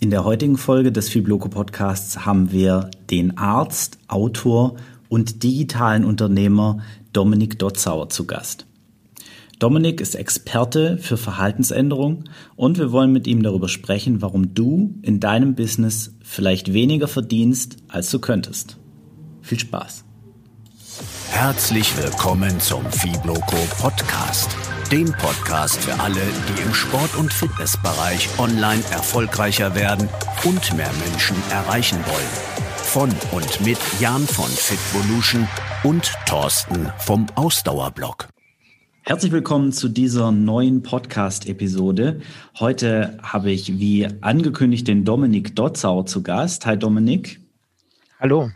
In der heutigen Folge des Fibloco Podcasts haben wir den Arzt, Autor und digitalen Unternehmer Dominik Dotzauer zu Gast. Dominik ist Experte für Verhaltensänderung und wir wollen mit ihm darüber sprechen, warum du in deinem Business vielleicht weniger verdienst, als du könntest. Viel Spaß. Herzlich willkommen zum Fibloco Podcast dem Podcast für alle, die im Sport- und Fitnessbereich online erfolgreicher werden und mehr Menschen erreichen wollen. Von und mit Jan von Fitvolution und Thorsten vom Ausdauerblog. Herzlich willkommen zu dieser neuen Podcast-Episode. Heute habe ich, wie angekündigt, den Dominik Dotzau zu Gast. Hi Dominik. Hallo.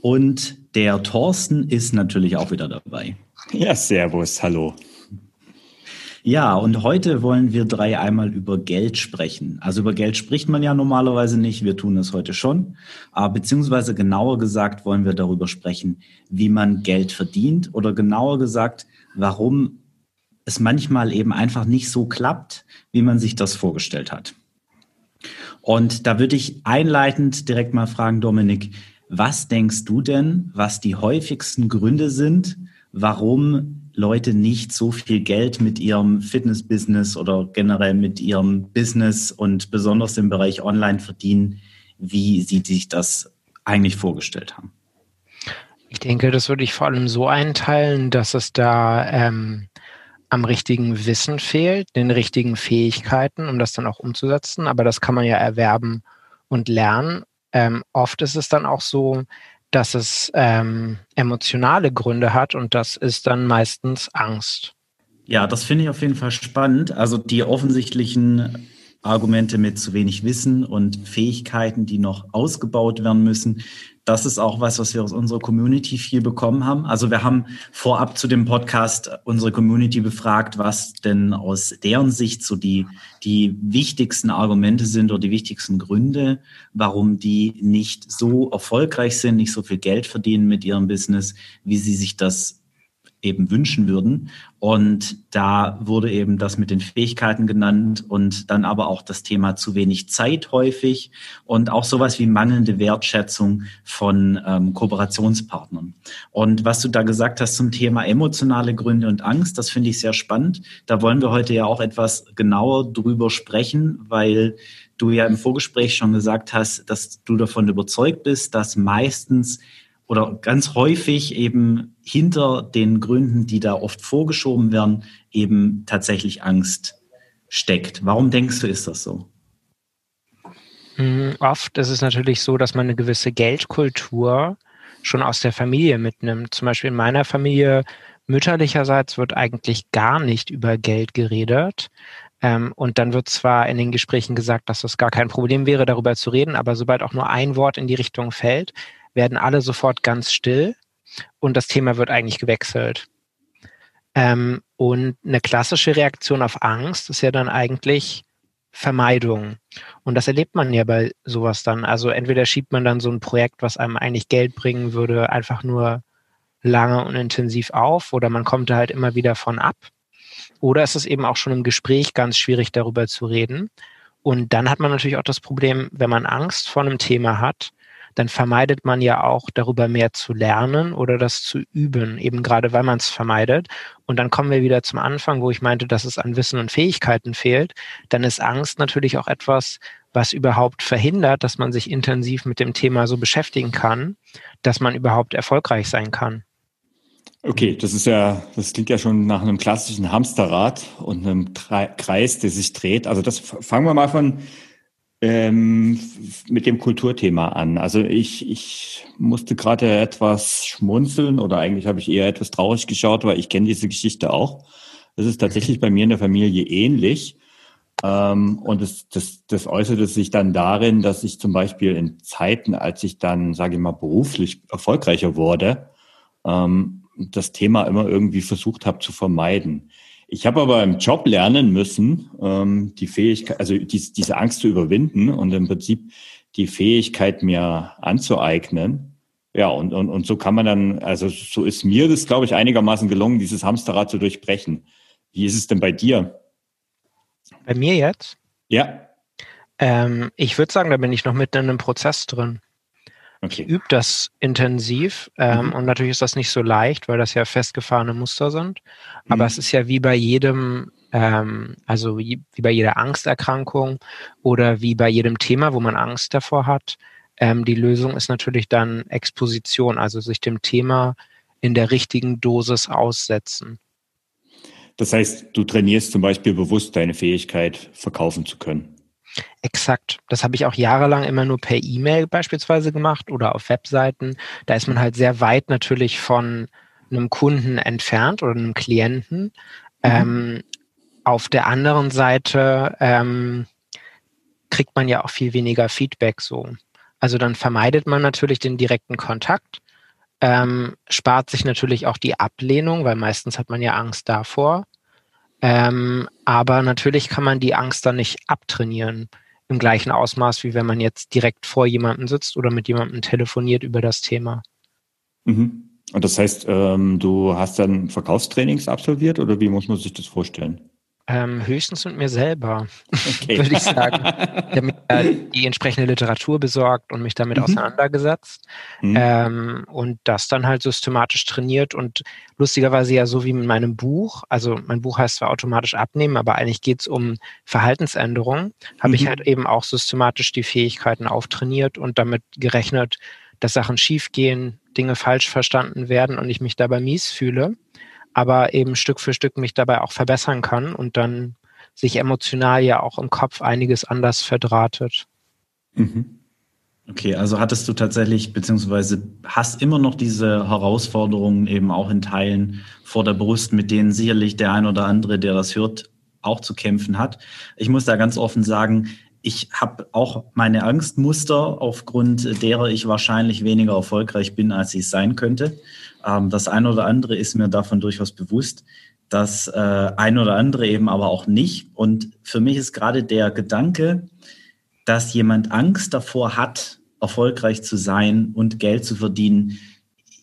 Und der Thorsten ist natürlich auch wieder dabei. Ja, servus, hallo. Ja, und heute wollen wir drei einmal über Geld sprechen. Also über Geld spricht man ja normalerweise nicht, wir tun es heute schon. Beziehungsweise genauer gesagt wollen wir darüber sprechen, wie man Geld verdient oder genauer gesagt, warum es manchmal eben einfach nicht so klappt, wie man sich das vorgestellt hat. Und da würde ich einleitend direkt mal fragen, Dominik, was denkst du denn, was die häufigsten Gründe sind, warum Leute nicht so viel Geld mit ihrem Fitness-Business oder generell mit ihrem Business und besonders im Bereich Online verdienen, wie sie sich das eigentlich vorgestellt haben? Ich denke, das würde ich vor allem so einteilen, dass es da ähm, am richtigen Wissen fehlt, den richtigen Fähigkeiten, um das dann auch umzusetzen. Aber das kann man ja erwerben und lernen. Ähm, oft ist es dann auch so, dass es ähm, emotionale Gründe hat und das ist dann meistens Angst. Ja, das finde ich auf jeden Fall spannend. Also die offensichtlichen Argumente mit zu wenig Wissen und Fähigkeiten, die noch ausgebaut werden müssen, das ist auch was, was wir aus unserer Community viel bekommen haben. Also wir haben vorab zu dem Podcast unsere Community befragt, was denn aus deren Sicht so die, die wichtigsten Argumente sind oder die wichtigsten Gründe, warum die nicht so erfolgreich sind, nicht so viel Geld verdienen mit ihrem Business, wie sie sich das eben wünschen würden. Und da wurde eben das mit den Fähigkeiten genannt und dann aber auch das Thema zu wenig Zeit häufig und auch sowas wie mangelnde Wertschätzung von ähm, Kooperationspartnern. Und was du da gesagt hast zum Thema emotionale Gründe und Angst, das finde ich sehr spannend. Da wollen wir heute ja auch etwas genauer drüber sprechen, weil du ja im Vorgespräch schon gesagt hast, dass du davon überzeugt bist, dass meistens oder ganz häufig eben hinter den Gründen, die da oft vorgeschoben werden, eben tatsächlich Angst steckt. Warum denkst du, ist das so? Hm, oft ist es natürlich so, dass man eine gewisse Geldkultur schon aus der Familie mitnimmt. Zum Beispiel in meiner Familie mütterlicherseits wird eigentlich gar nicht über Geld geredet. Ähm, und dann wird zwar in den Gesprächen gesagt, dass das gar kein Problem wäre, darüber zu reden, aber sobald auch nur ein Wort in die Richtung fällt, werden alle sofort ganz still und das Thema wird eigentlich gewechselt. Ähm, und eine klassische Reaktion auf Angst ist ja dann eigentlich Vermeidung. Und das erlebt man ja bei sowas dann. Also entweder schiebt man dann so ein Projekt, was einem eigentlich Geld bringen würde, einfach nur lange und intensiv auf oder man kommt da halt immer wieder von ab. Oder ist es eben auch schon im Gespräch ganz schwierig, darüber zu reden. Und dann hat man natürlich auch das Problem, wenn man Angst vor einem Thema hat, dann vermeidet man ja auch darüber mehr zu lernen oder das zu üben, eben gerade weil man es vermeidet. Und dann kommen wir wieder zum Anfang, wo ich meinte, dass es an Wissen und Fähigkeiten fehlt. Dann ist Angst natürlich auch etwas, was überhaupt verhindert, dass man sich intensiv mit dem Thema so beschäftigen kann, dass man überhaupt erfolgreich sein kann. Okay, das ist ja, das klingt ja schon nach einem klassischen Hamsterrad und einem Kreis, der sich dreht. Also das fangen wir mal von ähm, mit dem Kulturthema an. Also ich, ich musste gerade etwas schmunzeln oder eigentlich habe ich eher etwas traurig geschaut, weil ich kenne diese Geschichte auch. Das ist tatsächlich bei mir in der Familie ähnlich. Ähm, und das, das, das äußerte sich dann darin, dass ich zum Beispiel in Zeiten, als ich dann, sage ich mal, beruflich erfolgreicher wurde, ähm, das Thema immer irgendwie versucht habe zu vermeiden. Ich habe aber im Job lernen müssen, ähm, die Fähigkeit, also dies, diese Angst zu überwinden und im Prinzip die Fähigkeit mir anzueignen. Ja, und, und, und so kann man dann, also so ist mir das, glaube ich, einigermaßen gelungen, dieses Hamsterrad zu durchbrechen. Wie ist es denn bei dir? Bei mir jetzt? Ja. Ähm, ich würde sagen, da bin ich noch mitten in einem Prozess drin. Okay. Übe das intensiv ähm, mhm. und natürlich ist das nicht so leicht, weil das ja festgefahrene Muster sind. Aber mhm. es ist ja wie bei jedem, ähm, also wie, wie, bei jeder Angsterkrankung oder wie bei jedem Thema, wo man Angst davor hat. Ähm, die Lösung ist natürlich dann Exposition, also sich dem Thema in der richtigen Dosis aussetzen. Das heißt, du trainierst zum Beispiel bewusst deine Fähigkeit, verkaufen zu können. Exakt. Das habe ich auch jahrelang immer nur per E-Mail beispielsweise gemacht oder auf Webseiten. Da ist man halt sehr weit natürlich von einem Kunden entfernt oder einem Klienten. Mhm. Ähm, auf der anderen Seite ähm, kriegt man ja auch viel weniger Feedback so. Also dann vermeidet man natürlich den direkten Kontakt, ähm, spart sich natürlich auch die Ablehnung, weil meistens hat man ja Angst davor. Ähm, aber natürlich kann man die Angst dann nicht abtrainieren im gleichen Ausmaß, wie wenn man jetzt direkt vor jemandem sitzt oder mit jemandem telefoniert über das Thema. Mhm. Und das heißt, ähm, du hast dann Verkaufstrainings absolviert oder wie muss man sich das vorstellen? Ähm, höchstens mit mir selber, okay. würde ich sagen. Ich habe mir die entsprechende Literatur besorgt und mich damit mhm. auseinandergesetzt mhm. Ähm, und das dann halt systematisch trainiert und lustigerweise ja so wie mit meinem Buch, also mein Buch heißt zwar automatisch abnehmen, aber eigentlich geht es um Verhaltensänderungen, habe mhm. ich halt eben auch systematisch die Fähigkeiten auftrainiert und damit gerechnet, dass Sachen schiefgehen, Dinge falsch verstanden werden und ich mich dabei mies fühle aber eben Stück für Stück mich dabei auch verbessern kann und dann sich emotional ja auch im Kopf einiges anders verdrahtet. Mhm. Okay, also hattest du tatsächlich, beziehungsweise hast immer noch diese Herausforderungen eben auch in Teilen vor der Brust, mit denen sicherlich der ein oder andere, der das hört, auch zu kämpfen hat. Ich muss da ganz offen sagen, ich habe auch meine Angstmuster, aufgrund derer ich wahrscheinlich weniger erfolgreich bin, als ich sein könnte. Ähm, das eine oder andere ist mir davon durchaus bewusst. Das äh, eine oder andere eben aber auch nicht. Und für mich ist gerade der Gedanke, dass jemand Angst davor hat, erfolgreich zu sein und Geld zu verdienen,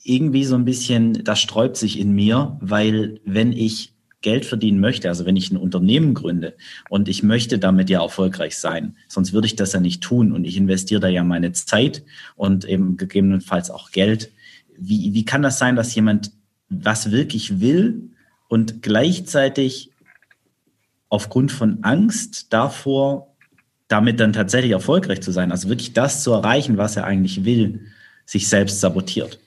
irgendwie so ein bisschen, das sträubt sich in mir, weil wenn ich Geld verdienen möchte, also wenn ich ein Unternehmen gründe und ich möchte damit ja erfolgreich sein, sonst würde ich das ja nicht tun und ich investiere da ja meine Zeit und eben gegebenenfalls auch Geld wie, wie kann das sein, dass jemand was wirklich will und gleichzeitig aufgrund von Angst davor, damit dann tatsächlich erfolgreich zu sein, also wirklich das zu erreichen, was er eigentlich will, sich selbst sabotiert?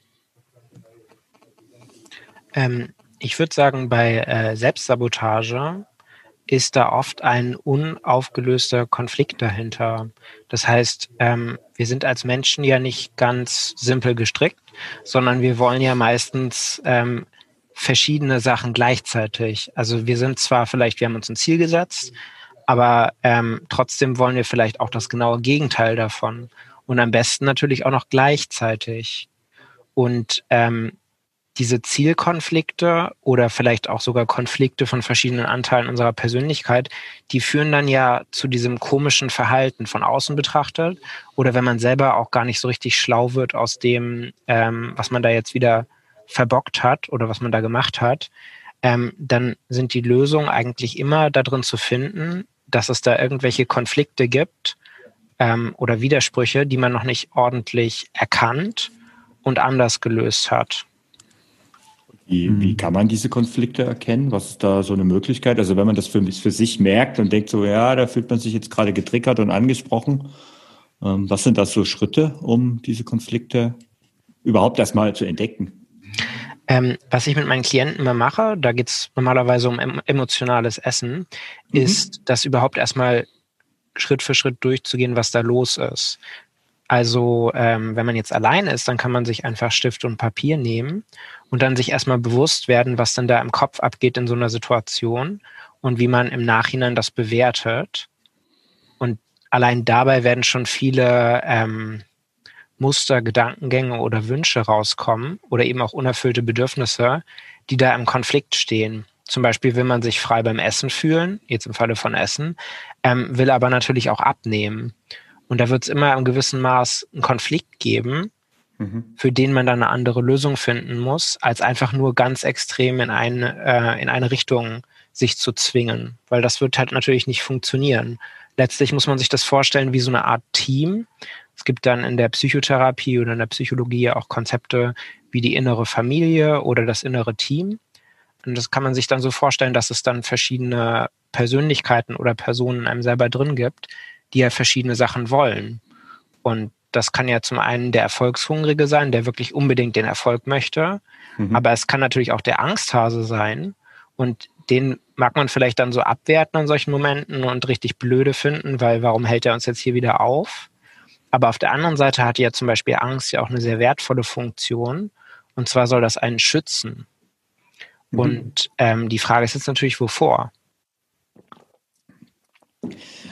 Ähm, ich würde sagen, bei äh, Selbstsabotage ist da oft ein unaufgelöster Konflikt dahinter. Das heißt, ähm, wir sind als Menschen ja nicht ganz simpel gestrickt, sondern wir wollen ja meistens ähm, verschiedene Sachen gleichzeitig. Also wir sind zwar vielleicht, wir haben uns ein Ziel gesetzt, aber ähm, trotzdem wollen wir vielleicht auch das genaue Gegenteil davon. Und am besten natürlich auch noch gleichzeitig. Und ähm, diese Zielkonflikte oder vielleicht auch sogar Konflikte von verschiedenen Anteilen unserer Persönlichkeit, die führen dann ja zu diesem komischen Verhalten von außen betrachtet oder wenn man selber auch gar nicht so richtig schlau wird aus dem, ähm, was man da jetzt wieder verbockt hat oder was man da gemacht hat, ähm, dann sind die Lösungen eigentlich immer darin zu finden, dass es da irgendwelche Konflikte gibt ähm, oder Widersprüche, die man noch nicht ordentlich erkannt und anders gelöst hat. Wie, mhm. wie kann man diese Konflikte erkennen? Was ist da so eine Möglichkeit? Also wenn man das für, für sich merkt und denkt so, ja, da fühlt man sich jetzt gerade getriggert und angesprochen. Ähm, was sind das so Schritte, um diese Konflikte überhaupt erstmal zu entdecken? Ähm, was ich mit meinen Klienten immer mache, da geht es normalerweise um emotionales Essen, mhm. ist das überhaupt erstmal Schritt für Schritt durchzugehen, was da los ist. Also ähm, wenn man jetzt allein ist, dann kann man sich einfach Stift und Papier nehmen und dann sich erstmal bewusst werden, was dann da im Kopf abgeht in so einer Situation und wie man im Nachhinein das bewertet. Und allein dabei werden schon viele ähm, Muster, Gedankengänge oder Wünsche rauskommen oder eben auch unerfüllte Bedürfnisse, die da im Konflikt stehen. Zum Beispiel will man sich frei beim Essen fühlen, jetzt im Falle von Essen, ähm, will aber natürlich auch abnehmen. Und da wird es immer im gewissen Maß einen Konflikt geben, mhm. für den man dann eine andere Lösung finden muss, als einfach nur ganz extrem in eine, äh, in eine Richtung sich zu zwingen, weil das wird halt natürlich nicht funktionieren. Letztlich muss man sich das vorstellen wie so eine Art Team. Es gibt dann in der Psychotherapie oder in der Psychologie auch Konzepte wie die innere Familie oder das innere Team. Und das kann man sich dann so vorstellen, dass es dann verschiedene Persönlichkeiten oder Personen in einem selber drin gibt, die ja verschiedene Sachen wollen. Und das kann ja zum einen der Erfolgshungrige sein, der wirklich unbedingt den Erfolg möchte. Mhm. Aber es kann natürlich auch der Angsthase sein. Und den mag man vielleicht dann so abwerten an solchen Momenten und richtig blöde finden, weil warum hält er uns jetzt hier wieder auf? Aber auf der anderen Seite hat ja zum Beispiel Angst ja auch eine sehr wertvolle Funktion. Und zwar soll das einen schützen. Mhm. Und ähm, die Frage ist jetzt natürlich, wovor?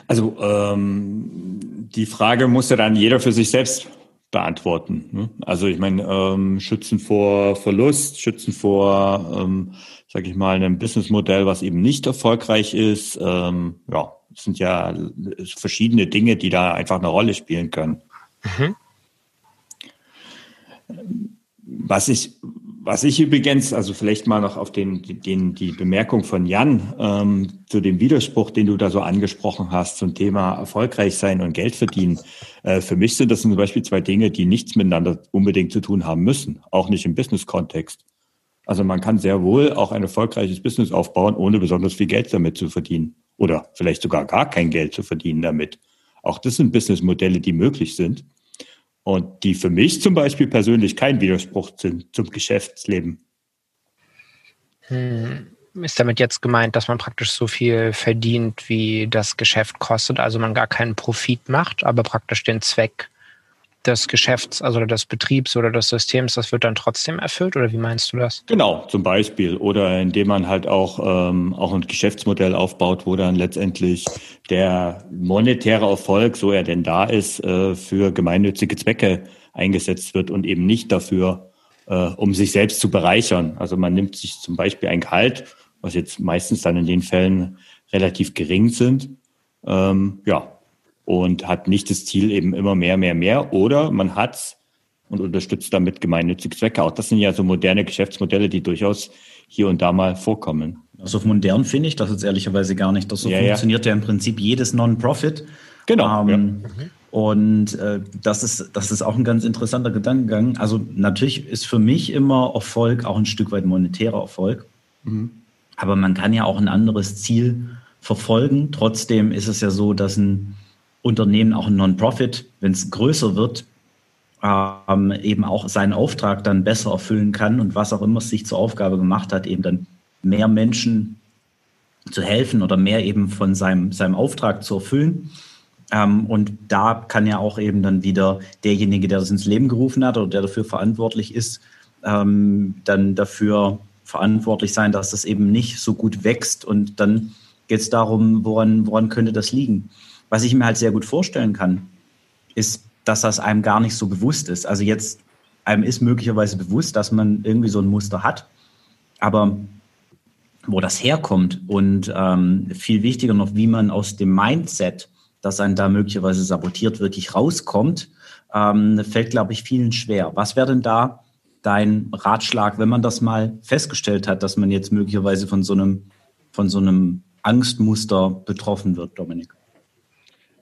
Also ähm, die Frage muss ja dann jeder für sich selbst beantworten. Ne? Also ich meine, ähm, schützen vor Verlust, schützen vor, ähm, sage ich mal, einem Businessmodell, was eben nicht erfolgreich ist. Ähm, ja, es sind ja verschiedene Dinge, die da einfach eine Rolle spielen können. Mhm. Was ich was ich übrigens, also vielleicht mal noch auf den, den, die Bemerkung von Jan ähm, zu dem Widerspruch, den du da so angesprochen hast zum Thema erfolgreich sein und Geld verdienen. Äh, für mich sind das zum Beispiel zwei Dinge, die nichts miteinander unbedingt zu tun haben müssen, auch nicht im Business-Kontext. Also man kann sehr wohl auch ein erfolgreiches Business aufbauen, ohne besonders viel Geld damit zu verdienen oder vielleicht sogar gar kein Geld zu verdienen damit. Auch das sind Businessmodelle, die möglich sind und die für mich zum Beispiel persönlich kein Widerspruch sind zum Geschäftsleben. Hm. Ist damit jetzt gemeint, dass man praktisch so viel verdient, wie das Geschäft kostet, also man gar keinen Profit macht, aber praktisch den Zweck des Geschäfts, also des Betriebs oder des Systems, das wird dann trotzdem erfüllt oder wie meinst du das? Genau, zum Beispiel. Oder indem man halt auch, ähm, auch ein Geschäftsmodell aufbaut, wo dann letztendlich der monetäre Erfolg, so er denn da ist, äh, für gemeinnützige Zwecke eingesetzt wird und eben nicht dafür, äh, um sich selbst zu bereichern. Also man nimmt sich zum Beispiel ein Gehalt, was jetzt meistens dann in den Fällen relativ gering sind, ähm, ja, und hat nicht das Ziel eben immer mehr, mehr, mehr. Oder man hat und unterstützt damit gemeinnützige Zwecke. Auch das sind ja so moderne Geschäftsmodelle, die durchaus hier und da mal vorkommen. Also modern finde ich das jetzt ehrlicherweise gar nicht. Das so ja, funktioniert ja. ja. im Prinzip jedes Non-Profit. Genau. Ähm, ja. Und äh, das, ist, das ist auch ein ganz interessanter Gedankengang. Also natürlich ist für mich immer Erfolg auch ein Stück weit monetärer Erfolg. Mhm. Aber man kann ja auch ein anderes Ziel verfolgen. Trotzdem ist es ja so, dass ein Unternehmen, auch ein Non-Profit, wenn es größer wird, ähm, eben auch seinen Auftrag dann besser erfüllen kann und was auch immer es sich zur Aufgabe gemacht hat, eben dann mehr Menschen zu helfen oder mehr eben von seinem, seinem Auftrag zu erfüllen. Ähm, und da kann ja auch eben dann wieder derjenige, der das ins Leben gerufen hat oder der dafür verantwortlich ist, ähm, dann dafür verantwortlich sein, dass das eben nicht so gut wächst. Und dann geht es darum, woran, woran könnte das liegen? Was ich mir halt sehr gut vorstellen kann, ist, dass das einem gar nicht so bewusst ist. Also jetzt, einem ist möglicherweise bewusst, dass man irgendwie so ein Muster hat, aber wo das herkommt und ähm, viel wichtiger noch, wie man aus dem Mindset, das einen da möglicherweise sabotiert, wirklich rauskommt, ähm, fällt, glaube ich, vielen schwer. Was wäre denn da dein Ratschlag, wenn man das mal festgestellt hat, dass man jetzt möglicherweise von so einem, von so einem Angstmuster betroffen wird, Dominik?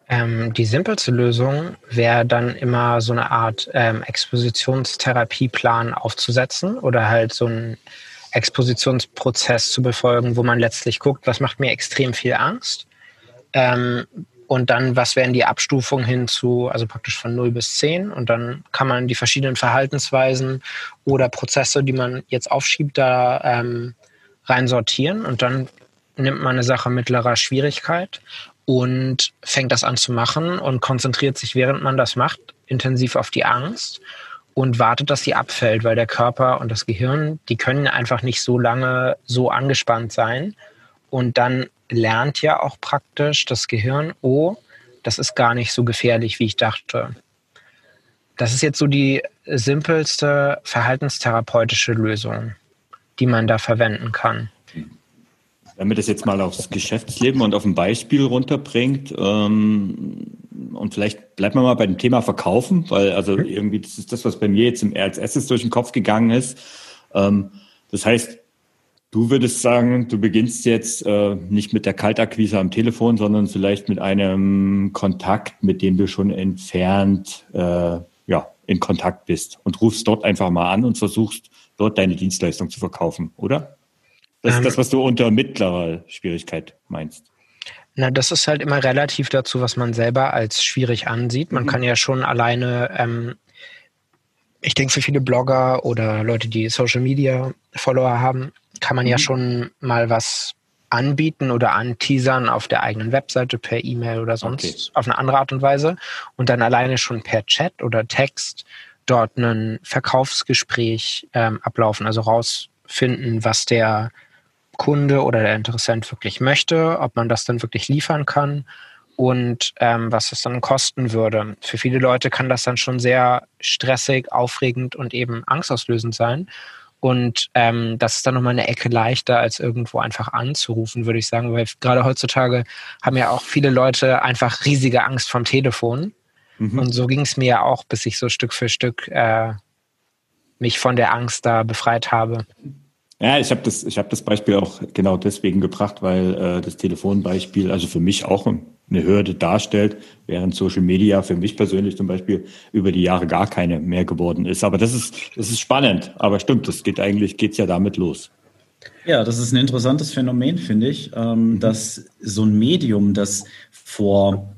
Ähm, die simpelste Lösung wäre dann immer so eine Art ähm, Expositionstherapieplan aufzusetzen oder halt so einen Expositionsprozess zu befolgen, wo man letztlich guckt, was macht mir extrem viel Angst. Ähm, und dann, was wären die Abstufungen hin zu, also praktisch von 0 bis 10 und dann kann man die verschiedenen Verhaltensweisen oder Prozesse, die man jetzt aufschiebt, da ähm, rein sortieren und dann nimmt man eine Sache mittlerer Schwierigkeit und fängt das an zu machen und konzentriert sich, während man das macht, intensiv auf die Angst und wartet, dass sie abfällt, weil der Körper und das Gehirn, die können einfach nicht so lange so angespannt sein. Und dann lernt ja auch praktisch das Gehirn, oh, das ist gar nicht so gefährlich, wie ich dachte. Das ist jetzt so die simpelste verhaltenstherapeutische Lösung, die man da verwenden kann. Wenn man das jetzt mal aufs Geschäftsleben und auf ein Beispiel runterbringt, ähm, und vielleicht bleibt man mal bei dem Thema Verkaufen, weil also mhm. irgendwie das ist das, was bei mir jetzt als erstes durch den Kopf gegangen ist. Ähm, das heißt, Du würdest sagen, du beginnst jetzt äh, nicht mit der Kaltakquise am Telefon, sondern vielleicht mit einem Kontakt, mit dem du schon entfernt äh, ja, in Kontakt bist und rufst dort einfach mal an und versuchst dort deine Dienstleistung zu verkaufen, oder? Das ähm, ist das, was du unter mittlerer Schwierigkeit meinst. Na, das ist halt immer relativ dazu, was man selber als schwierig ansieht. Man mhm. kann ja schon alleine, ähm, ich denke, für viele Blogger oder Leute, die Social Media Follower haben, kann man mhm. ja schon mal was anbieten oder anteasern auf der eigenen Webseite per E-Mail oder sonst okay. auf eine andere Art und Weise und dann alleine schon per Chat oder Text dort ein Verkaufsgespräch ähm, ablaufen, also rausfinden, was der Kunde oder der Interessent wirklich möchte, ob man das dann wirklich liefern kann und ähm, was es dann kosten würde. Für viele Leute kann das dann schon sehr stressig, aufregend und eben angstauslösend sein. Und ähm, das ist dann nochmal eine Ecke leichter, als irgendwo einfach anzurufen, würde ich sagen, weil gerade heutzutage haben ja auch viele Leute einfach riesige Angst vom Telefon. Mhm. Und so ging es mir ja auch, bis ich so Stück für Stück äh, mich von der Angst da befreit habe. Ja, ich habe das, ich hab das Beispiel auch genau deswegen gebracht, weil äh, das Telefonbeispiel also für mich auch eine Hürde darstellt, während Social Media für mich persönlich zum Beispiel über die Jahre gar keine mehr geworden ist. Aber das ist, das ist spannend. Aber stimmt, das geht eigentlich, geht's ja damit los. Ja, das ist ein interessantes Phänomen, finde ich, ähm, mhm. dass so ein Medium, das vor,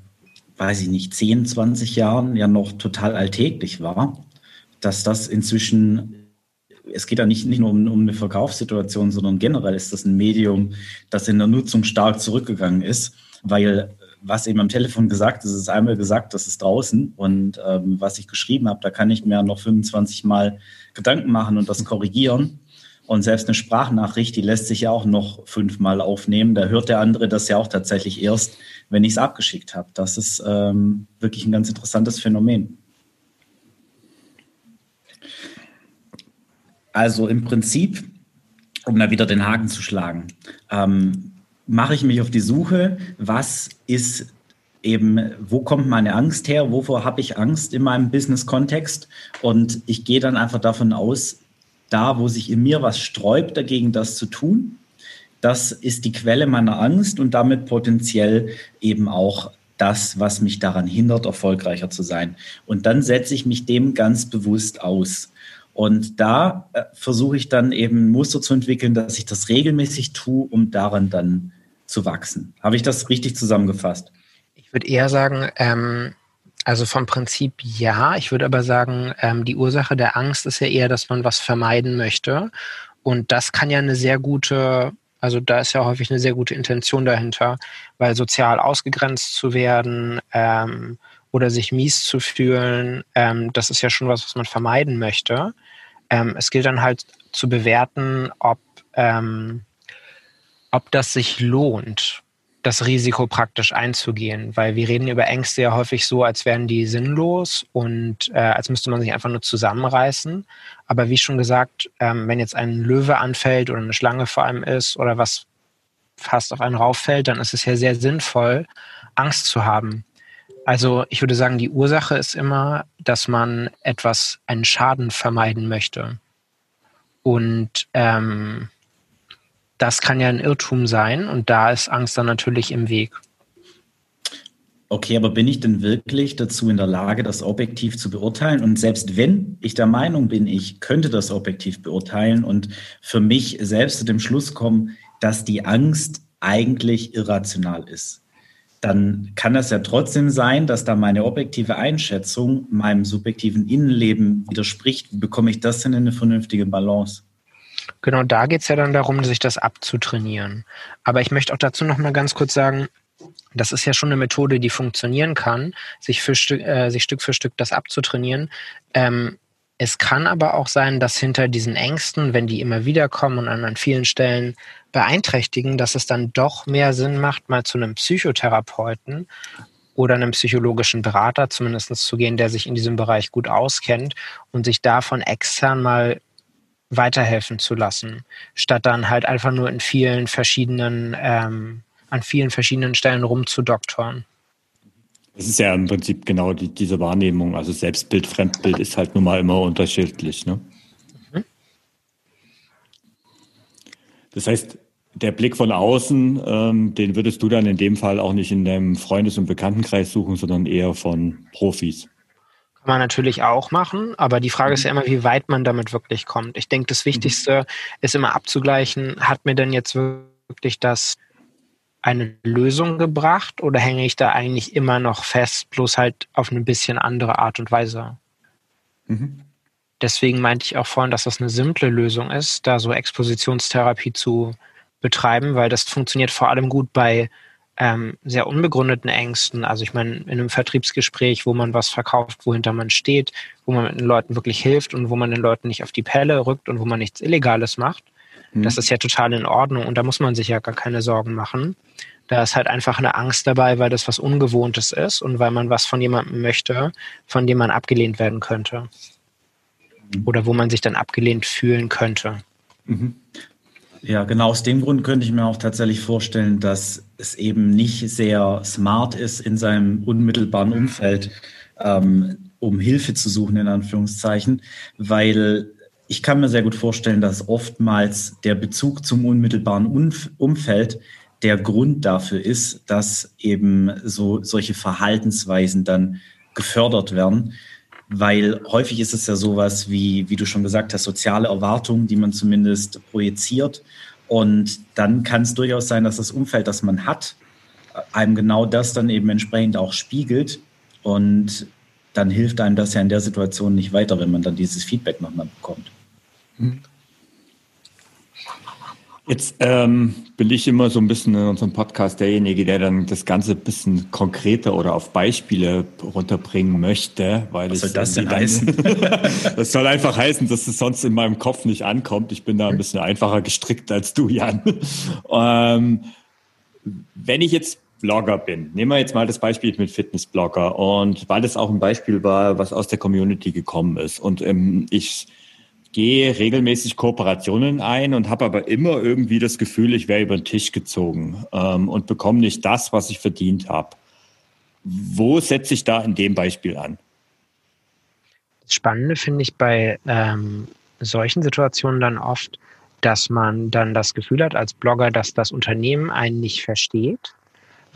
weiß ich nicht, 10, 20 Jahren ja noch total alltäglich war, dass das inzwischen es geht ja nicht, nicht nur um, um eine Verkaufssituation, sondern generell ist das ein Medium, das in der Nutzung stark zurückgegangen ist, weil was eben am Telefon gesagt ist, ist einmal gesagt, das ist draußen und ähm, was ich geschrieben habe, da kann ich mir noch 25 Mal Gedanken machen und das korrigieren. Und selbst eine Sprachnachricht, die lässt sich ja auch noch fünfmal aufnehmen. Da hört der andere das ja auch tatsächlich erst, wenn ich es abgeschickt habe. Das ist ähm, wirklich ein ganz interessantes Phänomen. Also im Prinzip, um da wieder den Haken zu schlagen, ähm, mache ich mich auf die Suche, was ist eben, wo kommt meine Angst her, wovor habe ich Angst in meinem Business-Kontext und ich gehe dann einfach davon aus, da, wo sich in mir was sträubt, dagegen das zu tun, das ist die Quelle meiner Angst und damit potenziell eben auch das, was mich daran hindert, erfolgreicher zu sein. Und dann setze ich mich dem ganz bewusst aus. Und da äh, versuche ich dann eben Muster zu entwickeln, dass ich das regelmäßig tue, um daran dann zu wachsen. Habe ich das richtig zusammengefasst? Ich würde eher sagen, ähm, also vom Prinzip ja. Ich würde aber sagen, ähm, die Ursache der Angst ist ja eher, dass man was vermeiden möchte. Und das kann ja eine sehr gute, also da ist ja häufig eine sehr gute Intention dahinter, weil sozial ausgegrenzt zu werden, ähm, oder sich mies zu fühlen, ähm, das ist ja schon was, was man vermeiden möchte. Ähm, es gilt dann halt zu bewerten, ob, ähm, ob das sich lohnt, das Risiko praktisch einzugehen, weil wir reden über Ängste ja häufig so, als wären die sinnlos und äh, als müsste man sich einfach nur zusammenreißen. Aber wie schon gesagt, ähm, wenn jetzt ein Löwe anfällt oder eine Schlange vor einem ist oder was fast auf einen rauffällt, dann ist es ja sehr sinnvoll, Angst zu haben. Also ich würde sagen, die Ursache ist immer, dass man etwas, einen Schaden vermeiden möchte. Und ähm, das kann ja ein Irrtum sein und da ist Angst dann natürlich im Weg. Okay, aber bin ich denn wirklich dazu in der Lage, das objektiv zu beurteilen? Und selbst wenn ich der Meinung bin, ich könnte das objektiv beurteilen und für mich selbst zu dem Schluss kommen, dass die Angst eigentlich irrational ist, dann kann das ja trotzdem sein, dass da meine objektive Einschätzung meinem subjektiven Innenleben widerspricht. Wie bekomme ich das denn in eine vernünftige Balance? Genau, da geht es ja dann darum, sich das abzutrainieren. Aber ich möchte auch dazu noch mal ganz kurz sagen, das ist ja schon eine Methode, die funktionieren kann, sich, für äh, sich Stück für Stück das abzutrainieren. Ähm, es kann aber auch sein, dass hinter diesen Ängsten, wenn die immer wieder kommen und an vielen Stellen beeinträchtigen, dass es dann doch mehr Sinn macht, mal zu einem Psychotherapeuten oder einem psychologischen Berater zumindest zu gehen, der sich in diesem Bereich gut auskennt und sich davon extern mal weiterhelfen zu lassen, statt dann halt einfach nur in vielen verschiedenen, ähm, an vielen verschiedenen Stellen rumzudoktoren. Das ist ja im Prinzip genau die, diese Wahrnehmung. Also Selbstbild, Fremdbild ist halt nun mal immer unterschiedlich. Ne? Das heißt, der Blick von außen, ähm, den würdest du dann in dem Fall auch nicht in deinem Freundes- und Bekanntenkreis suchen, sondern eher von Profis. Kann man natürlich auch machen, aber die Frage ist ja immer, wie weit man damit wirklich kommt. Ich denke, das Wichtigste ist immer abzugleichen, hat mir denn jetzt wirklich das eine Lösung gebracht oder hänge ich da eigentlich immer noch fest, bloß halt auf eine bisschen andere Art und Weise? Mhm. Deswegen meinte ich auch vorhin, dass das eine simple Lösung ist, da so Expositionstherapie zu betreiben, weil das funktioniert vor allem gut bei ähm, sehr unbegründeten Ängsten. Also ich meine, in einem Vertriebsgespräch, wo man was verkauft, wohinter man steht, wo man den Leuten wirklich hilft und wo man den Leuten nicht auf die Pelle rückt und wo man nichts Illegales macht, mhm. das ist ja total in Ordnung und da muss man sich ja gar keine Sorgen machen. Da ist halt einfach eine Angst dabei, weil das was Ungewohntes ist und weil man was von jemandem möchte, von dem man abgelehnt werden könnte. Mhm. Oder wo man sich dann abgelehnt fühlen könnte. Mhm. Ja, genau aus dem Grund könnte ich mir auch tatsächlich vorstellen, dass es eben nicht sehr smart ist, in seinem unmittelbaren Umfeld ähm, um Hilfe zu suchen, in Anführungszeichen, weil ich kann mir sehr gut vorstellen, dass oftmals der Bezug zum unmittelbaren Umfeld der Grund dafür ist, dass eben so solche Verhaltensweisen dann gefördert werden weil häufig ist es ja sowas wie, wie du schon gesagt hast, soziale Erwartungen, die man zumindest projiziert. Und dann kann es durchaus sein, dass das Umfeld, das man hat, einem genau das dann eben entsprechend auch spiegelt. Und dann hilft einem das ja in der Situation nicht weiter, wenn man dann dieses Feedback nochmal bekommt. Mhm. Jetzt ähm, bin ich immer so ein bisschen in unserem Podcast derjenige, der dann das Ganze ein bisschen konkreter oder auf Beispiele runterbringen möchte. Weil Was soll das denn heißen? das soll einfach heißen, dass es sonst in meinem Kopf nicht ankommt. Ich bin da ein bisschen einfacher gestrickt als du, Jan. ähm, wenn ich jetzt Blogger bin, nehmen wir jetzt mal das Beispiel mit Fitnessblogger und weil das auch ein Beispiel war, was aus der Community gekommen ist und ähm, ich gehe regelmäßig Kooperationen ein und habe aber immer irgendwie das Gefühl, ich wäre über den Tisch gezogen ähm, und bekomme nicht das, was ich verdient habe. Wo setze ich da in dem Beispiel an? Das Spannende finde ich bei ähm, solchen Situationen dann oft, dass man dann das Gefühl hat als Blogger, dass das Unternehmen einen nicht versteht,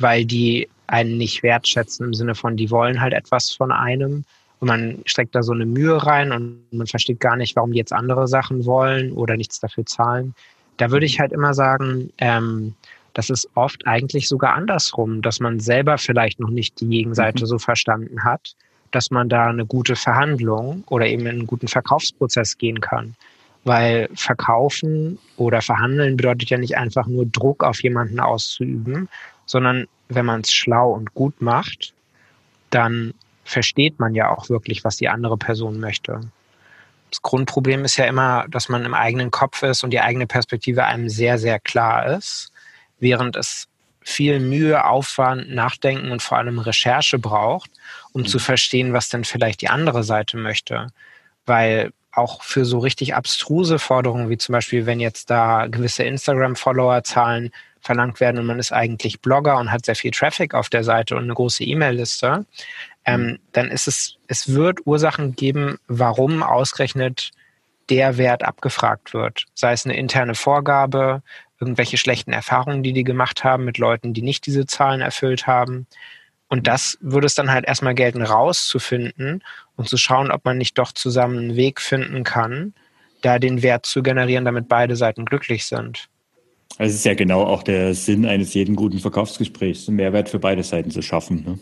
weil die einen nicht wertschätzen im Sinne von, die wollen halt etwas von einem und man steckt da so eine Mühe rein und man versteht gar nicht, warum die jetzt andere Sachen wollen oder nichts dafür zahlen. Da würde ich halt immer sagen, ähm, das ist oft eigentlich sogar andersrum, dass man selber vielleicht noch nicht die Gegenseite mhm. so verstanden hat, dass man da eine gute Verhandlung oder eben in einen guten Verkaufsprozess gehen kann. Weil verkaufen oder verhandeln bedeutet ja nicht einfach nur Druck auf jemanden auszuüben, sondern wenn man es schlau und gut macht, dann versteht man ja auch wirklich, was die andere Person möchte. Das Grundproblem ist ja immer, dass man im eigenen Kopf ist und die eigene Perspektive einem sehr, sehr klar ist, während es viel Mühe, Aufwand, Nachdenken und vor allem Recherche braucht, um mhm. zu verstehen, was denn vielleicht die andere Seite möchte. Weil auch für so richtig abstruse Forderungen, wie zum Beispiel, wenn jetzt da gewisse Instagram-Follower-Zahlen verlangt werden und man ist eigentlich Blogger und hat sehr viel Traffic auf der Seite und eine große E-Mail-Liste, ähm, mhm. dann ist es, es wird Ursachen geben, warum ausgerechnet der Wert abgefragt wird. Sei es eine interne Vorgabe, irgendwelche schlechten Erfahrungen, die die gemacht haben mit Leuten, die nicht diese Zahlen erfüllt haben. Und das würde es dann halt erstmal gelten, rauszufinden und zu schauen, ob man nicht doch zusammen einen Weg finden kann, da den Wert zu generieren, damit beide Seiten glücklich sind. Es ist ja genau auch der Sinn eines jeden guten Verkaufsgesprächs, einen Mehrwert für beide Seiten zu schaffen. Ne?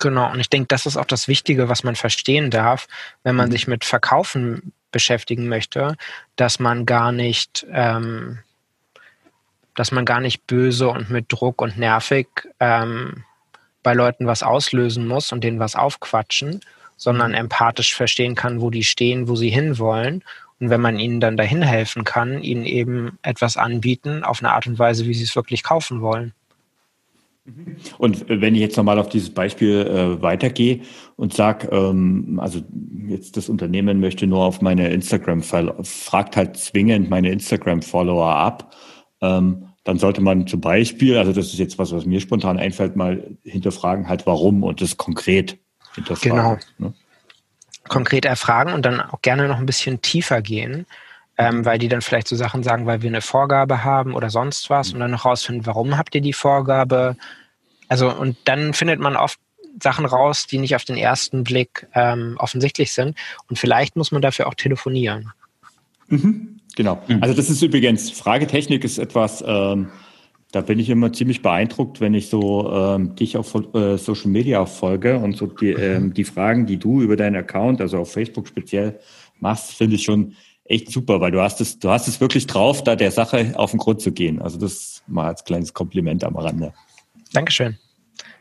Genau, und ich denke, das ist auch das Wichtige, was man verstehen darf, wenn man mhm. sich mit Verkaufen beschäftigen möchte, dass man gar nicht, ähm, dass man gar nicht böse und mit Druck und nervig ähm, bei Leuten was auslösen muss und denen was aufquatschen, sondern mhm. empathisch verstehen kann, wo die stehen, wo sie hinwollen. Und wenn man ihnen dann dahin helfen kann, ihnen eben etwas anbieten auf eine Art und Weise, wie sie es wirklich kaufen wollen. Und wenn ich jetzt nochmal auf dieses Beispiel äh, weitergehe und sage, ähm, also jetzt das Unternehmen möchte nur auf meine Instagram, fragt halt zwingend meine Instagram-Follower ab, ähm, dann sollte man zum Beispiel, also das ist jetzt was, was mir spontan einfällt, mal hinterfragen halt warum und das konkret hinterfragen. Genau. Ne? Konkret erfragen und dann auch gerne noch ein bisschen tiefer gehen ähm, weil die dann vielleicht so Sachen sagen, weil wir eine Vorgabe haben oder sonst was und dann noch rausfinden, warum habt ihr die Vorgabe? Also und dann findet man oft Sachen raus, die nicht auf den ersten Blick ähm, offensichtlich sind und vielleicht muss man dafür auch telefonieren. Mhm, genau. Mhm. Also das ist übrigens, Fragetechnik ist etwas, ähm, da bin ich immer ziemlich beeindruckt, wenn ich so ähm, dich auf äh, Social Media folge und so die, mhm. ähm, die Fragen, die du über deinen Account, also auf Facebook speziell machst, finde ich schon echt super, weil du hast es, du hast es wirklich drauf, da der Sache auf den Grund zu gehen. Also das mal als kleines Kompliment am Rande. Dankeschön.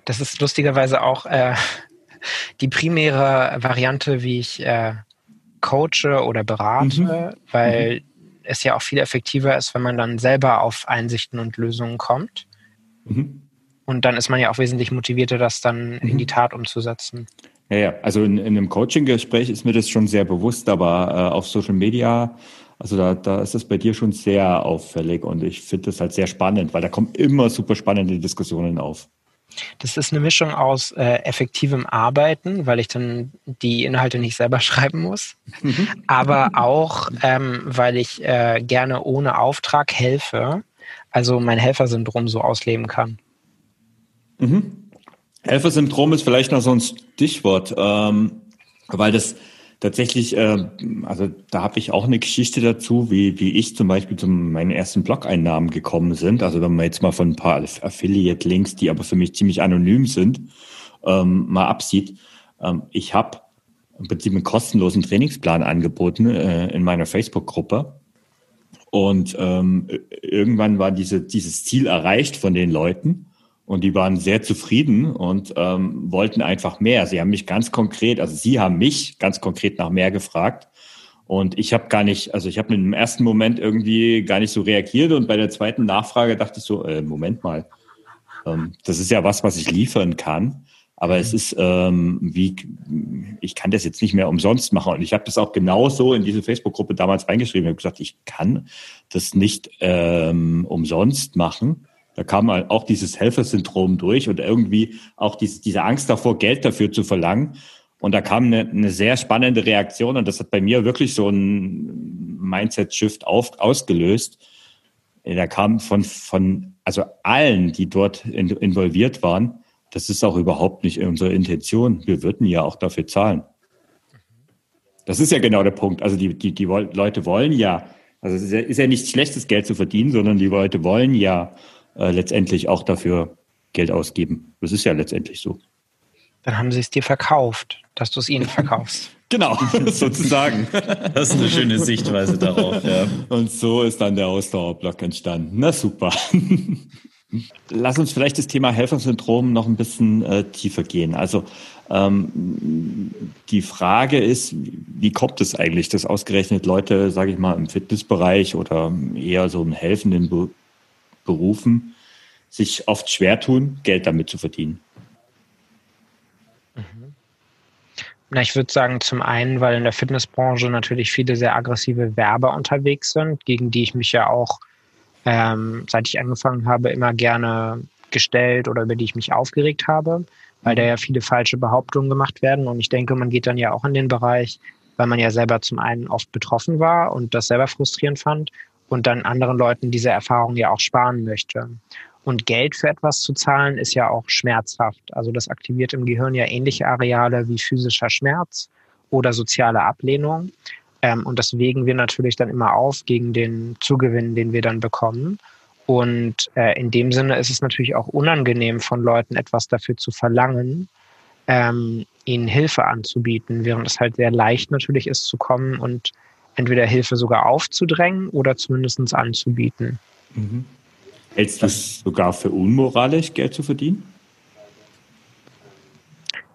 Das ist lustigerweise auch äh, die primäre Variante, wie ich äh, coache oder berate, mhm. weil mhm. Es ja auch viel effektiver ist, wenn man dann selber auf Einsichten und Lösungen kommt. Mhm. Und dann ist man ja auch wesentlich motivierter, das dann in die mhm. Tat umzusetzen. Ja, ja. also in, in einem Coaching-Gespräch ist mir das schon sehr bewusst, aber äh, auf Social Media, also da, da ist das bei dir schon sehr auffällig und ich finde das halt sehr spannend, weil da kommen immer super spannende Diskussionen auf. Das ist eine Mischung aus äh, effektivem Arbeiten, weil ich dann die Inhalte nicht selber schreiben muss, mhm. aber auch, ähm, weil ich äh, gerne ohne Auftrag helfe, also mein Helfersyndrom so ausleben kann. Mhm. Helfersyndrom ist vielleicht noch so ein Stichwort, ähm, weil das tatsächlich, äh, also da habe ich auch eine Geschichte dazu, wie, wie ich zum Beispiel zu meinen ersten Blog-Einnahmen gekommen sind. Also wenn man jetzt mal von ein paar Affiliate-Links, die aber für mich ziemlich anonym sind, ähm, mal absieht. Ähm, ich habe im Prinzip einen kostenlosen Trainingsplan angeboten äh, in meiner Facebook-Gruppe. Und ähm, irgendwann war diese, dieses Ziel erreicht von den Leuten. Und die waren sehr zufrieden und ähm, wollten einfach mehr. Sie haben mich ganz konkret, also sie haben mich ganz konkret nach mehr gefragt. Und ich habe gar nicht, also ich habe im ersten Moment irgendwie gar nicht so reagiert und bei der zweiten Nachfrage dachte ich so, äh, Moment mal, ähm, das ist ja was, was ich liefern kann. Aber es ist, ähm, wie, ich kann das jetzt nicht mehr umsonst machen. Und ich habe das auch genauso in diese Facebook-Gruppe damals reingeschrieben. Ich habe gesagt, ich kann das nicht ähm, umsonst machen. Da kam auch dieses Helfersyndrom durch und irgendwie auch diese, diese Angst davor, Geld dafür zu verlangen. Und da kam eine, eine sehr spannende Reaktion und das hat bei mir wirklich so ein Mindset-Shift ausgelöst. Da kam von, von, also allen, die dort in, involviert waren, das ist auch überhaupt nicht unsere Intention. Wir würden ja auch dafür zahlen. Das ist ja genau der Punkt. Also die, die, die Leute wollen ja, also es ist ja, ist ja nicht schlechtes Geld zu verdienen, sondern die Leute wollen ja äh, letztendlich auch dafür Geld ausgeben. Das ist ja letztendlich so. Dann haben sie es dir verkauft, dass du es ihnen verkaufst. genau, sozusagen. Das ist eine schöne Sichtweise darauf, ja. Und so ist dann der Ausdauerblock entstanden. Na super. Lass uns vielleicht das Thema Helfersyndrom noch ein bisschen äh, tiefer gehen. Also ähm, die Frage ist, wie kommt es eigentlich, dass ausgerechnet Leute, sage ich mal, im Fitnessbereich oder eher so im helfenden Berufen sich oft schwer tun, Geld damit zu verdienen? Mhm. Na, ich würde sagen, zum einen, weil in der Fitnessbranche natürlich viele sehr aggressive Werber unterwegs sind, gegen die ich mich ja auch, ähm, seit ich angefangen habe, immer gerne gestellt oder über die ich mich aufgeregt habe, weil da ja viele falsche Behauptungen gemacht werden. Und ich denke, man geht dann ja auch in den Bereich, weil man ja selber zum einen oft betroffen war und das selber frustrierend fand und dann anderen Leuten diese Erfahrung ja auch sparen möchte. Und Geld für etwas zu zahlen ist ja auch schmerzhaft. Also das aktiviert im Gehirn ja ähnliche Areale wie physischer Schmerz oder soziale Ablehnung. Ähm, und das wägen wir natürlich dann immer auf gegen den Zugewinn, den wir dann bekommen. Und äh, in dem Sinne ist es natürlich auch unangenehm von Leuten etwas dafür zu verlangen, ähm, ihnen Hilfe anzubieten, während es halt sehr leicht natürlich ist zu kommen und entweder Hilfe sogar aufzudrängen oder zumindest anzubieten. Mhm. Hältst du es sogar für unmoralisch, Geld zu verdienen?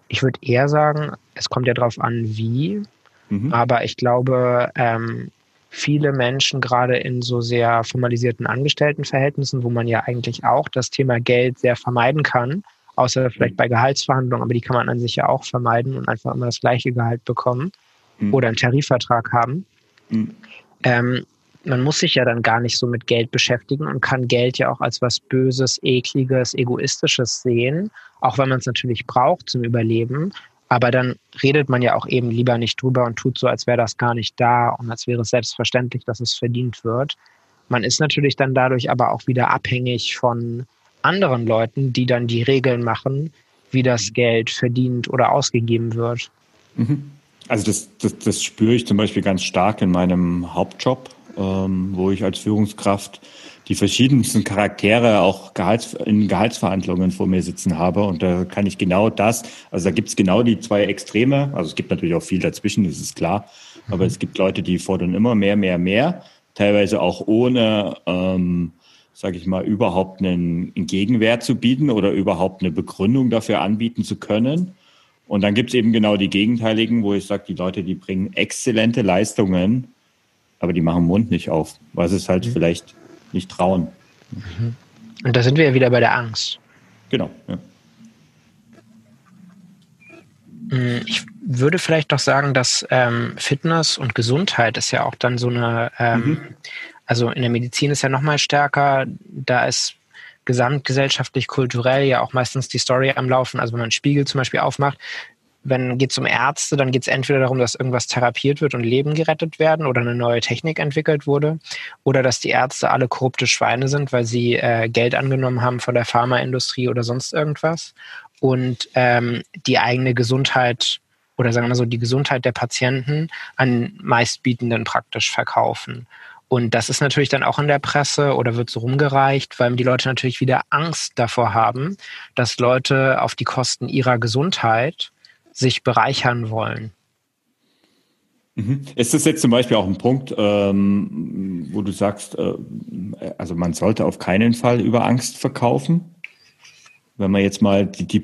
Ich würde eher sagen, es kommt ja darauf an, wie. Mhm. Aber ich glaube, ähm, viele Menschen gerade in so sehr formalisierten Angestelltenverhältnissen, wo man ja eigentlich auch das Thema Geld sehr vermeiden kann, außer vielleicht mhm. bei Gehaltsverhandlungen, aber die kann man an sich ja auch vermeiden und einfach immer das gleiche Gehalt bekommen mhm. oder einen Tarifvertrag haben. Ähm, man muss sich ja dann gar nicht so mit Geld beschäftigen und kann Geld ja auch als was Böses, Ekliges, Egoistisches sehen, auch wenn man es natürlich braucht zum Überleben. Aber dann redet man ja auch eben lieber nicht drüber und tut so, als wäre das gar nicht da und als wäre es selbstverständlich, dass es verdient wird. Man ist natürlich dann dadurch aber auch wieder abhängig von anderen Leuten, die dann die Regeln machen, wie das Geld verdient oder ausgegeben wird. Mhm. Also das, das, das spüre ich zum Beispiel ganz stark in meinem Hauptjob, ähm, wo ich als Führungskraft die verschiedensten Charaktere auch Gehalts, in Gehaltsverhandlungen vor mir sitzen habe. Und da kann ich genau das, also da gibt es genau die zwei Extreme. Also es gibt natürlich auch viel dazwischen, das ist klar. Aber mhm. es gibt Leute, die fordern immer mehr, mehr, mehr, teilweise auch ohne, ähm, sage ich mal, überhaupt einen Gegenwert zu bieten oder überhaupt eine Begründung dafür anbieten zu können. Und dann gibt es eben genau die Gegenteiligen, wo ich sage, die Leute, die bringen exzellente Leistungen, aber die machen den Mund nicht auf, weil sie es halt mhm. vielleicht nicht trauen. Mhm. Und da sind wir ja wieder bei der Angst. Genau. Ja. Mm, ich würde vielleicht doch sagen, dass ähm, Fitness und Gesundheit ist ja auch dann so eine, ähm, mhm. also in der Medizin ist ja nochmal stärker, da ist gesamtgesellschaftlich, kulturell ja auch meistens die Story am Laufen. Also wenn man einen Spiegel zum Beispiel aufmacht, wenn geht es um Ärzte, dann geht es entweder darum, dass irgendwas therapiert wird und Leben gerettet werden oder eine neue Technik entwickelt wurde oder dass die Ärzte alle korrupte Schweine sind, weil sie äh, Geld angenommen haben von der Pharmaindustrie oder sonst irgendwas und ähm, die eigene Gesundheit oder sagen wir so die Gesundheit der Patienten an meistbietenden praktisch verkaufen. Und das ist natürlich dann auch in der Presse oder wird so rumgereicht, weil die Leute natürlich wieder Angst davor haben, dass Leute auf die Kosten ihrer Gesundheit sich bereichern wollen. Mhm. Ist das jetzt zum Beispiel auch ein Punkt, ähm, wo du sagst, äh, also man sollte auf keinen Fall über Angst verkaufen? Wenn man jetzt mal die, die,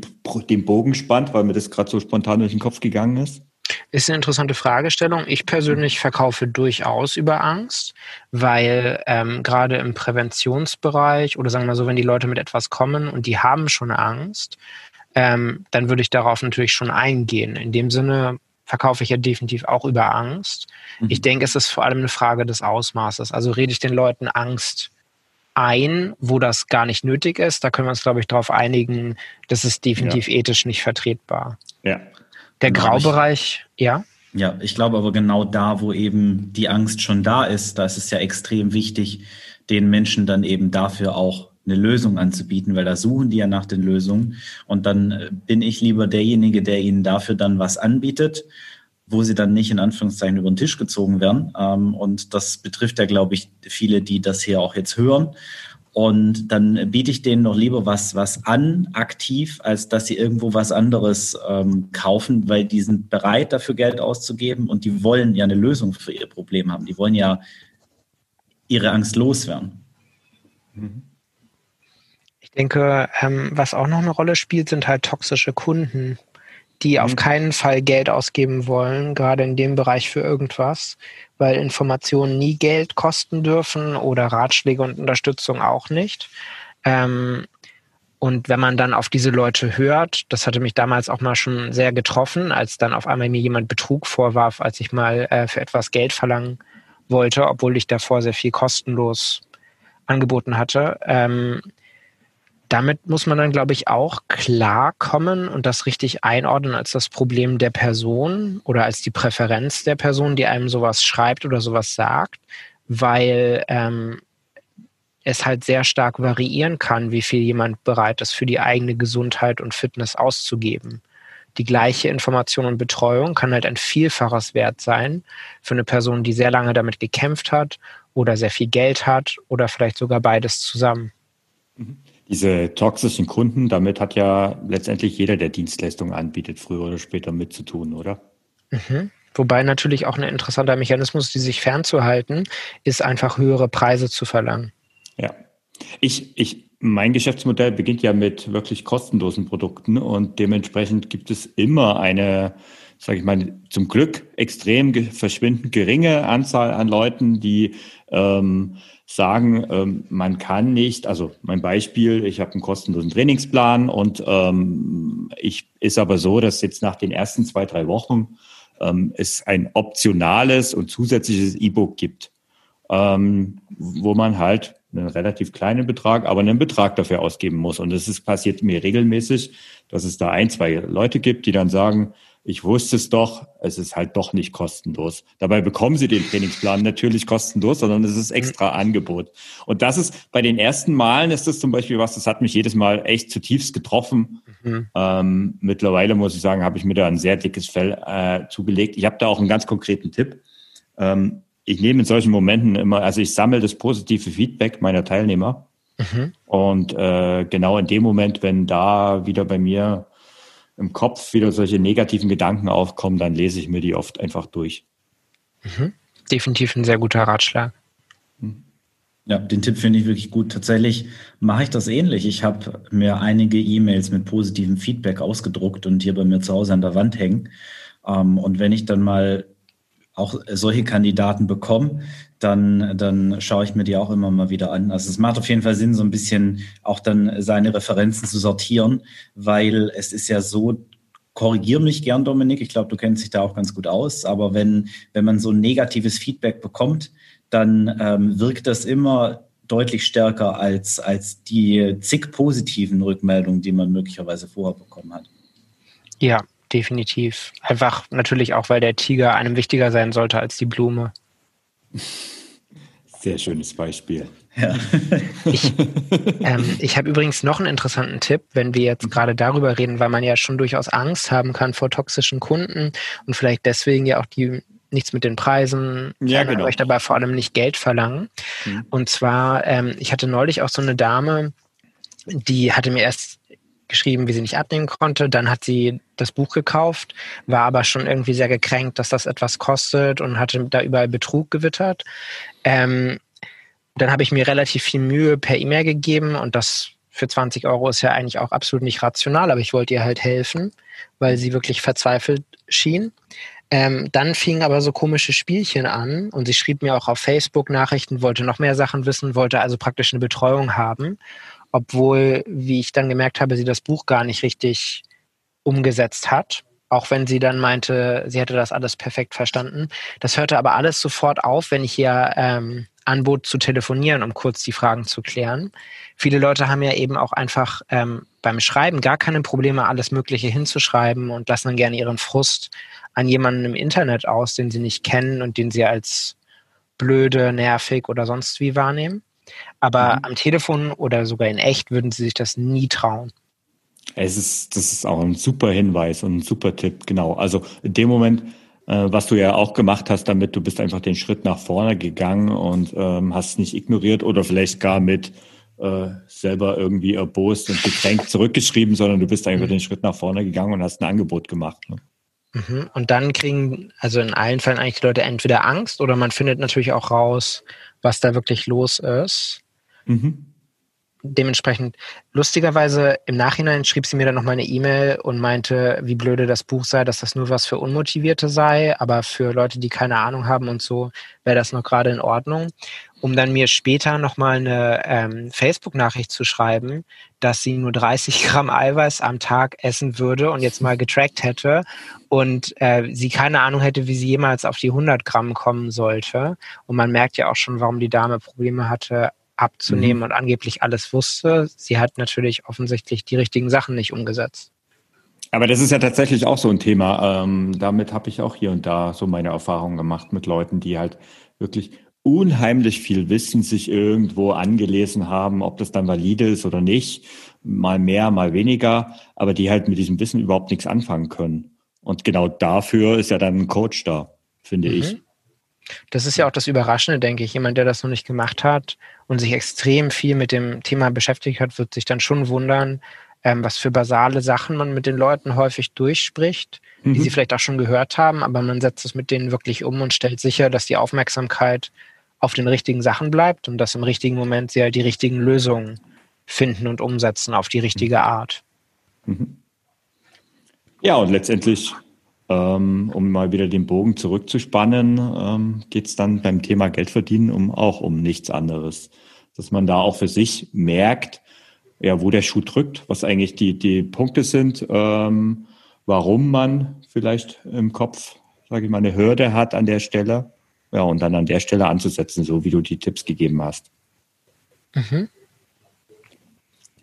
den Bogen spannt, weil mir das gerade so spontan durch den Kopf gegangen ist? Ist eine interessante Fragestellung. Ich persönlich verkaufe durchaus über Angst, weil ähm, gerade im Präventionsbereich oder sagen wir mal so, wenn die Leute mit etwas kommen und die haben schon Angst, ähm, dann würde ich darauf natürlich schon eingehen. In dem Sinne verkaufe ich ja definitiv auch über Angst. Mhm. Ich denke, es ist vor allem eine Frage des Ausmaßes. Also rede ich den Leuten Angst ein, wo das gar nicht nötig ist. Da können wir uns, glaube ich, darauf einigen, das ist definitiv ja. ethisch nicht vertretbar. Ja. Der Graubereich, ich, ja. Ja, ich glaube aber genau da, wo eben die Angst schon da ist, da ist es ja extrem wichtig, den Menschen dann eben dafür auch eine Lösung anzubieten, weil da suchen die ja nach den Lösungen. Und dann äh, bin ich lieber derjenige, der ihnen dafür dann was anbietet, wo sie dann nicht in Anführungszeichen über den Tisch gezogen werden. Ähm, und das betrifft ja, glaube ich, viele, die das hier auch jetzt hören. Und dann biete ich denen noch lieber was, was an, aktiv, als dass sie irgendwo was anderes ähm, kaufen, weil die sind bereit, dafür Geld auszugeben und die wollen ja eine Lösung für ihr Problem haben. Die wollen ja ihre Angst loswerden. Mhm. Ich denke, ähm, was auch noch eine Rolle spielt, sind halt toxische Kunden, die mhm. auf keinen Fall Geld ausgeben wollen, gerade in dem Bereich für irgendwas, weil Informationen nie Geld kosten dürfen oder Ratschläge und Unterstützung auch nicht. Ähm, und wenn man dann auf diese Leute hört, das hatte mich damals auch mal schon sehr getroffen, als dann auf einmal mir jemand Betrug vorwarf, als ich mal äh, für etwas Geld verlangen wollte, obwohl ich davor sehr viel kostenlos angeboten hatte. Ähm, damit muss man dann, glaube ich, auch klarkommen und das richtig einordnen als das Problem der Person oder als die Präferenz der Person, die einem sowas schreibt oder sowas sagt, weil ähm, es halt sehr stark variieren kann, wie viel jemand bereit ist, für die eigene Gesundheit und Fitness auszugeben. Die gleiche Information und Betreuung kann halt ein Vielfaches wert sein für eine Person, die sehr lange damit gekämpft hat oder sehr viel Geld hat oder vielleicht sogar beides zusammen. Mhm. Diese toxischen Kunden, damit hat ja letztendlich jeder, der Dienstleistungen anbietet, früher oder später mitzutun, oder? Mhm. Wobei natürlich auch ein interessanter Mechanismus, die sich fernzuhalten, ist einfach höhere Preise zu verlangen. Ja. Ich, ich, mein Geschäftsmodell beginnt ja mit wirklich kostenlosen Produkten und dementsprechend gibt es immer eine, sage ich mal, zum Glück extrem verschwindend geringe Anzahl an Leuten, die ähm, sagen, ähm, man kann nicht, also mein Beispiel, ich habe einen kostenlosen Trainingsplan und ähm, ich ist aber so, dass jetzt nach den ersten zwei, drei Wochen ähm, es ein optionales und zusätzliches E-Book gibt, ähm, wo man halt einen relativ kleinen Betrag, aber einen Betrag dafür ausgeben muss. Und es passiert mir regelmäßig, dass es da ein, zwei Leute gibt, die dann sagen, ich wusste es doch, es ist halt doch nicht kostenlos. Dabei bekommen sie den Trainingsplan natürlich kostenlos, sondern es ist extra Angebot. Und das ist bei den ersten Malen ist das zum Beispiel was, das hat mich jedes Mal echt zutiefst getroffen. Mhm. Ähm, mittlerweile muss ich sagen, habe ich mir da ein sehr dickes Fell äh, zugelegt. Ich habe da auch einen ganz konkreten Tipp. Ähm, ich nehme in solchen Momenten immer, also ich sammle das positive Feedback meiner Teilnehmer. Mhm. Und äh, genau in dem Moment, wenn da wieder bei mir im Kopf wieder solche negativen Gedanken aufkommen, dann lese ich mir die oft einfach durch. Mhm. Definitiv ein sehr guter Ratschlag. Hm. Ja, den Tipp finde ich wirklich gut. Tatsächlich mache ich das ähnlich. Ich habe mir einige E-Mails mit positivem Feedback ausgedruckt und hier bei mir zu Hause an der Wand hängen. Ähm, und wenn ich dann mal auch solche Kandidaten bekomme, dann, dann schaue ich mir die auch immer mal wieder an. Also es macht auf jeden Fall Sinn, so ein bisschen auch dann seine Referenzen zu sortieren, weil es ist ja so, korrigier mich gern, Dominik, ich glaube, du kennst dich da auch ganz gut aus, aber wenn, wenn man so ein negatives Feedback bekommt, dann ähm, wirkt das immer deutlich stärker als, als die zig positiven Rückmeldungen, die man möglicherweise vorher bekommen hat. Ja, definitiv. Einfach natürlich auch, weil der Tiger einem wichtiger sein sollte als die Blume. Sehr schönes Beispiel. Ja. ich ähm, ich habe übrigens noch einen interessanten Tipp, wenn wir jetzt gerade darüber reden, weil man ja schon durchaus Angst haben kann vor toxischen Kunden und vielleicht deswegen ja auch die nichts mit den Preisen, ja, genau. euch dabei vor allem nicht Geld verlangen. Mhm. Und zwar, ähm, ich hatte neulich auch so eine Dame, die hatte mir erst geschrieben, wie sie nicht abnehmen konnte. Dann hat sie das Buch gekauft, war aber schon irgendwie sehr gekränkt, dass das etwas kostet und hatte da überall Betrug gewittert. Ähm, dann habe ich mir relativ viel Mühe per E-Mail gegeben und das für 20 Euro ist ja eigentlich auch absolut nicht rational, aber ich wollte ihr halt helfen, weil sie wirklich verzweifelt schien. Ähm, dann fingen aber so komische Spielchen an und sie schrieb mir auch auf Facebook Nachrichten, wollte noch mehr Sachen wissen, wollte also praktisch eine Betreuung haben obwohl, wie ich dann gemerkt habe, sie das Buch gar nicht richtig umgesetzt hat. Auch wenn sie dann meinte, sie hätte das alles perfekt verstanden. Das hörte aber alles sofort auf, wenn ich ihr ähm, anbot zu telefonieren, um kurz die Fragen zu klären. Viele Leute haben ja eben auch einfach ähm, beim Schreiben gar keine Probleme, alles Mögliche hinzuschreiben und lassen dann gerne ihren Frust an jemanden im Internet aus, den sie nicht kennen und den sie als blöde, nervig oder sonst wie wahrnehmen. Aber mhm. am Telefon oder sogar in echt würden sie sich das nie trauen. Es ist, das ist auch ein super Hinweis und ein super Tipp, genau. Also in dem Moment, äh, was du ja auch gemacht hast damit, du bist einfach den Schritt nach vorne gegangen und ähm, hast nicht ignoriert oder vielleicht gar mit äh, selber irgendwie erbost und gekränkt zurückgeschrieben, sondern du bist einfach mhm. den Schritt nach vorne gegangen und hast ein Angebot gemacht. Ne? Mhm. Und dann kriegen, also in allen Fällen eigentlich die Leute entweder Angst oder man findet natürlich auch raus, was da wirklich los ist. Mhm. Dementsprechend, lustigerweise im Nachhinein schrieb sie mir dann nochmal eine E-Mail und meinte, wie blöde das Buch sei, dass das nur was für Unmotivierte sei, aber für Leute, die keine Ahnung haben und so, wäre das noch gerade in Ordnung. Um dann mir später nochmal eine ähm, Facebook-Nachricht zu schreiben, dass sie nur 30 Gramm Eiweiß am Tag essen würde und jetzt mal getrackt hätte und äh, sie keine Ahnung hätte, wie sie jemals auf die 100 Gramm kommen sollte. Und man merkt ja auch schon, warum die Dame Probleme hatte, abzunehmen mhm. und angeblich alles wusste. Sie hat natürlich offensichtlich die richtigen Sachen nicht umgesetzt. Aber das ist ja tatsächlich auch so ein Thema. Ähm, damit habe ich auch hier und da so meine Erfahrungen gemacht mit Leuten, die halt wirklich unheimlich viel Wissen sich irgendwo angelesen haben, ob das dann valide ist oder nicht, mal mehr, mal weniger, aber die halt mit diesem Wissen überhaupt nichts anfangen können. Und genau dafür ist ja dann ein Coach da, finde mhm. ich. Das ist ja auch das Überraschende, denke ich. Jemand, der das noch nicht gemacht hat und sich extrem viel mit dem Thema beschäftigt hat, wird sich dann schon wundern, ähm, was für basale Sachen man mit den Leuten häufig durchspricht, mhm. die sie vielleicht auch schon gehört haben, aber man setzt es mit denen wirklich um und stellt sicher, dass die Aufmerksamkeit auf den richtigen Sachen bleibt und dass im richtigen Moment sie halt die richtigen Lösungen finden und umsetzen auf die richtige Art. Mhm. Ja, und letztendlich um mal wieder den Bogen zurückzuspannen, ähm, geht es dann beim Thema Geld verdienen um auch um nichts anderes. Dass man da auch für sich merkt, ja, wo der Schuh drückt, was eigentlich die, die Punkte sind, ähm, warum man vielleicht im Kopf, sage ich mal, eine Hürde hat an der Stelle. Ja, und dann an der Stelle anzusetzen, so wie du die Tipps gegeben hast. Mhm.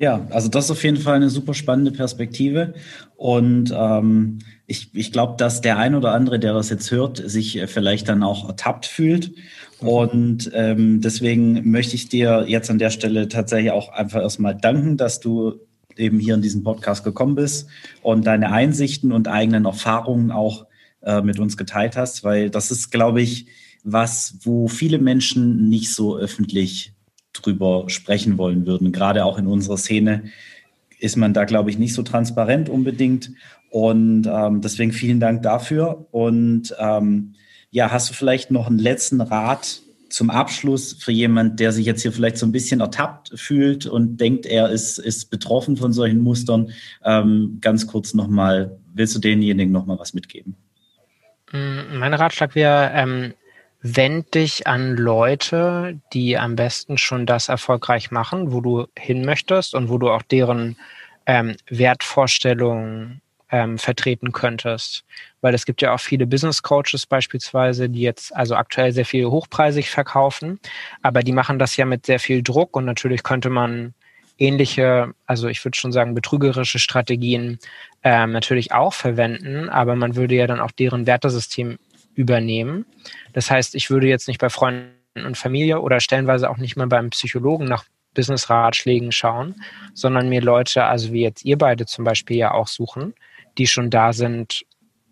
Ja, also das ist auf jeden Fall eine super spannende Perspektive. Und ähm, ich, ich glaube, dass der ein oder andere, der das jetzt hört, sich vielleicht dann auch ertappt fühlt. Mhm. Und ähm, deswegen möchte ich dir jetzt an der Stelle tatsächlich auch einfach erstmal danken, dass du eben hier in diesen Podcast gekommen bist und deine Einsichten und eigenen Erfahrungen auch äh, mit uns geteilt hast, weil das ist, glaube ich, was, wo viele Menschen nicht so öffentlich drüber sprechen wollen würden. Gerade auch in unserer Szene ist man da, glaube ich, nicht so transparent unbedingt. Und ähm, deswegen vielen Dank dafür. Und ähm, ja, hast du vielleicht noch einen letzten Rat zum Abschluss für jemand, der sich jetzt hier vielleicht so ein bisschen ertappt fühlt und denkt, er ist, ist betroffen von solchen Mustern? Ähm, ganz kurz nochmal, willst du denjenigen nochmal was mitgeben? Mm, mein Ratschlag wäre, ähm, wend dich an Leute, die am besten schon das erfolgreich machen, wo du hin möchtest und wo du auch deren ähm, Wertvorstellungen ähm, vertreten könntest. Weil es gibt ja auch viele Business Coaches beispielsweise, die jetzt also aktuell sehr viel hochpreisig verkaufen, aber die machen das ja mit sehr viel Druck und natürlich könnte man ähnliche, also ich würde schon sagen, betrügerische Strategien ähm, natürlich auch verwenden, aber man würde ja dann auch deren Wertesystem übernehmen. Das heißt, ich würde jetzt nicht bei Freunden und Familie oder stellenweise auch nicht mal beim Psychologen nach Business-Ratschlägen schauen, sondern mir Leute, also wie jetzt ihr beide zum Beispiel ja auch suchen, die schon da sind,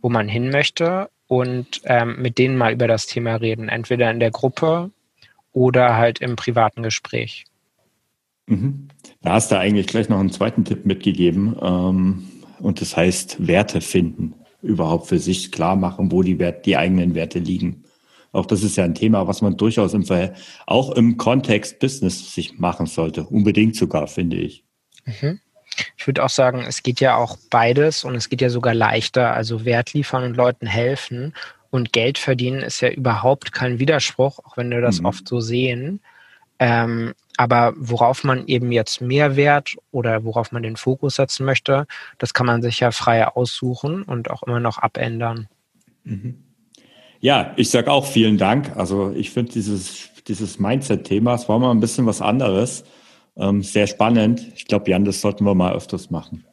wo man hin möchte und ähm, mit denen mal über das Thema reden, entweder in der Gruppe oder halt im privaten Gespräch. Mhm. Da hast du eigentlich gleich noch einen zweiten Tipp mitgegeben. Ähm, und das heißt Werte finden, überhaupt für sich klar machen, wo die, Wert, die eigenen Werte liegen. Auch das ist ja ein Thema, was man durchaus im Ver auch im Kontext Business sich machen sollte. Unbedingt sogar, finde ich. Mhm. Ich würde auch sagen, es geht ja auch beides und es geht ja sogar leichter. Also Wert liefern und Leuten helfen und Geld verdienen ist ja überhaupt kein Widerspruch, auch wenn wir das mhm. oft so sehen. Ähm, aber worauf man eben jetzt mehr Wert oder worauf man den Fokus setzen möchte, das kann man sich ja frei aussuchen und auch immer noch abändern. Mhm. Ja, ich sage auch vielen Dank. Also ich finde dieses, dieses Mindset-Thema, es war mal ein bisschen was anderes. Ähm, sehr spannend. Ich glaube, Jan, das sollten wir mal öfters machen.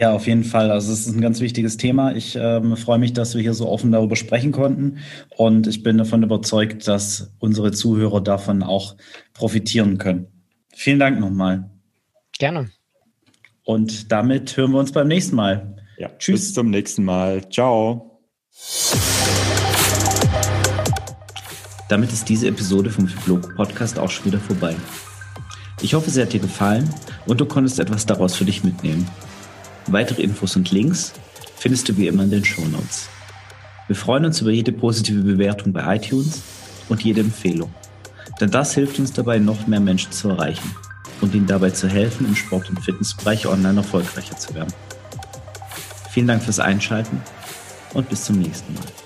Ja, auf jeden Fall. Also es ist ein ganz wichtiges Thema. Ich ähm, freue mich, dass wir hier so offen darüber sprechen konnten. Und ich bin davon überzeugt, dass unsere Zuhörer davon auch profitieren können. Vielen Dank nochmal. Gerne. Und damit hören wir uns beim nächsten Mal. Ja, tschüss. Bis zum nächsten Mal. Ciao. Damit ist diese Episode vom Fibloco Podcast auch schon wieder vorbei. Ich hoffe, sie hat dir gefallen und du konntest etwas daraus für dich mitnehmen. Weitere Infos und Links findest du wie immer in den Show Notes. Wir freuen uns über jede positive Bewertung bei iTunes und jede Empfehlung. Denn das hilft uns dabei, noch mehr Menschen zu erreichen und ihnen dabei zu helfen, im Sport- und Fitnessbereich online erfolgreicher zu werden. Vielen Dank fürs Einschalten und bis zum nächsten Mal.